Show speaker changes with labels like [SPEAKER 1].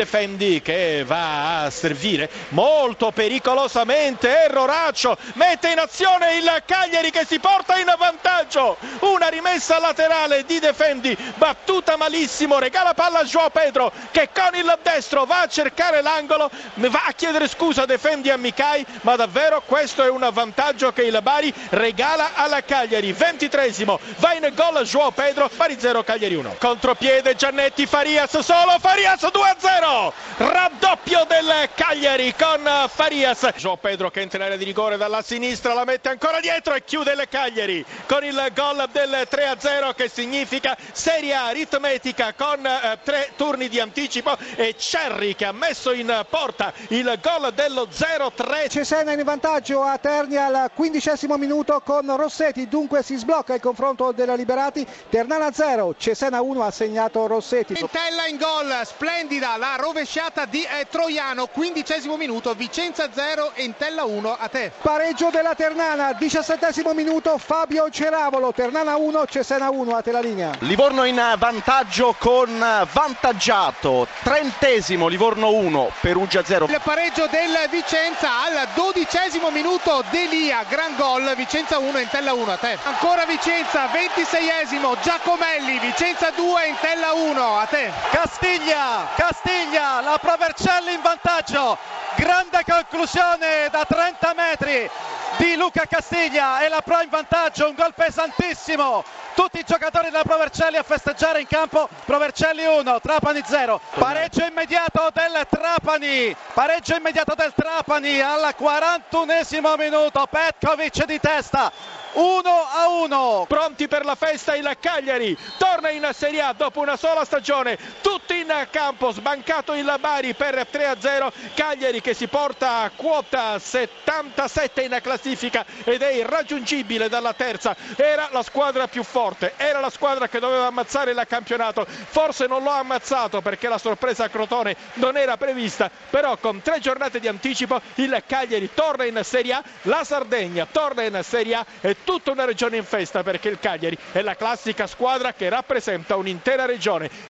[SPEAKER 1] Defendi che va a servire molto pericolosamente. Erroraccio mette in azione il Cagliari che si porta in vantaggio. Una rimessa laterale di Defendi battuta malissimo regala palla a Joao Pedro che con il destro va a cercare l'angolo va a chiedere scusa Defendi a Micai ma davvero questo è un vantaggio che il Bari regala alla Cagliari. 23esimo va in gol Joao Pedro Bari 0 Cagliari 1 contropiede Giannetti Farias solo Farias 2-0 raddoppio del Cagliari con Farias. Joao Pedro che entra in area di rigore dalla sinistra la mette ancora dietro e chiude il Cagliari con il gol del 3-0 che significa serie aritmetica con eh, tre turni di anticipo e Cerri che ha messo in porta il gol dello 0-3
[SPEAKER 2] Cesena in vantaggio a Terni al quindicesimo minuto con Rossetti dunque si sblocca il confronto della Liberati. Ternana 0 Cesena 1 ha segnato Rossetti.
[SPEAKER 3] Pentella in gol splendida la rovesciata di eh, Troiano quindicesimo minuto Vicenza 0 Entella 1 a te.
[SPEAKER 2] Pareggio della Ternana diciassettesimo minuto Fabio Ceravolo Ternana 1 Cesena 1 a te la linea.
[SPEAKER 4] Livorno in vantaggio con vantaggiato trentesimo Livorno 1 Perugia 0
[SPEAKER 3] il pareggio del Vicenza al dodicesimo minuto Delia gran gol Vicenza 1 Entella 1 a te. Ancora Vicenza ventiseiesimo Giacomelli Vicenza 2 Entella 1 a te.
[SPEAKER 5] Castiglia Castiglia la Provercelli in vantaggio grande conclusione da 30 metri di Luca Castiglia e la Pro in vantaggio, un gol pesantissimo. Tutti i giocatori della Provercelli a festeggiare in campo. Provercelli 1, Trapani 0. Pareggio immediato del Trapani. Pareggio immediato del Trapani al 41esimo minuto. Petkovic di testa. 1 a 1
[SPEAKER 1] pronti per la festa il Cagliari. Torna in Serie A dopo una sola stagione. Tutti in campo. Sbancato il Bari per 3 a 0 Cagliari che si porta a quota 77 in classifica ed è irraggiungibile dalla terza. Era la squadra più forte. Era la squadra che doveva ammazzare il campionato. Forse non lo ha ammazzato perché la sorpresa a Crotone non era prevista però con tre giornate di anticipo il Cagliari torna in Serie A la Sardegna torna in Serie A e tutta una regione in festa perché il Cagliari è la classica squadra che rappresenta un'intera regione.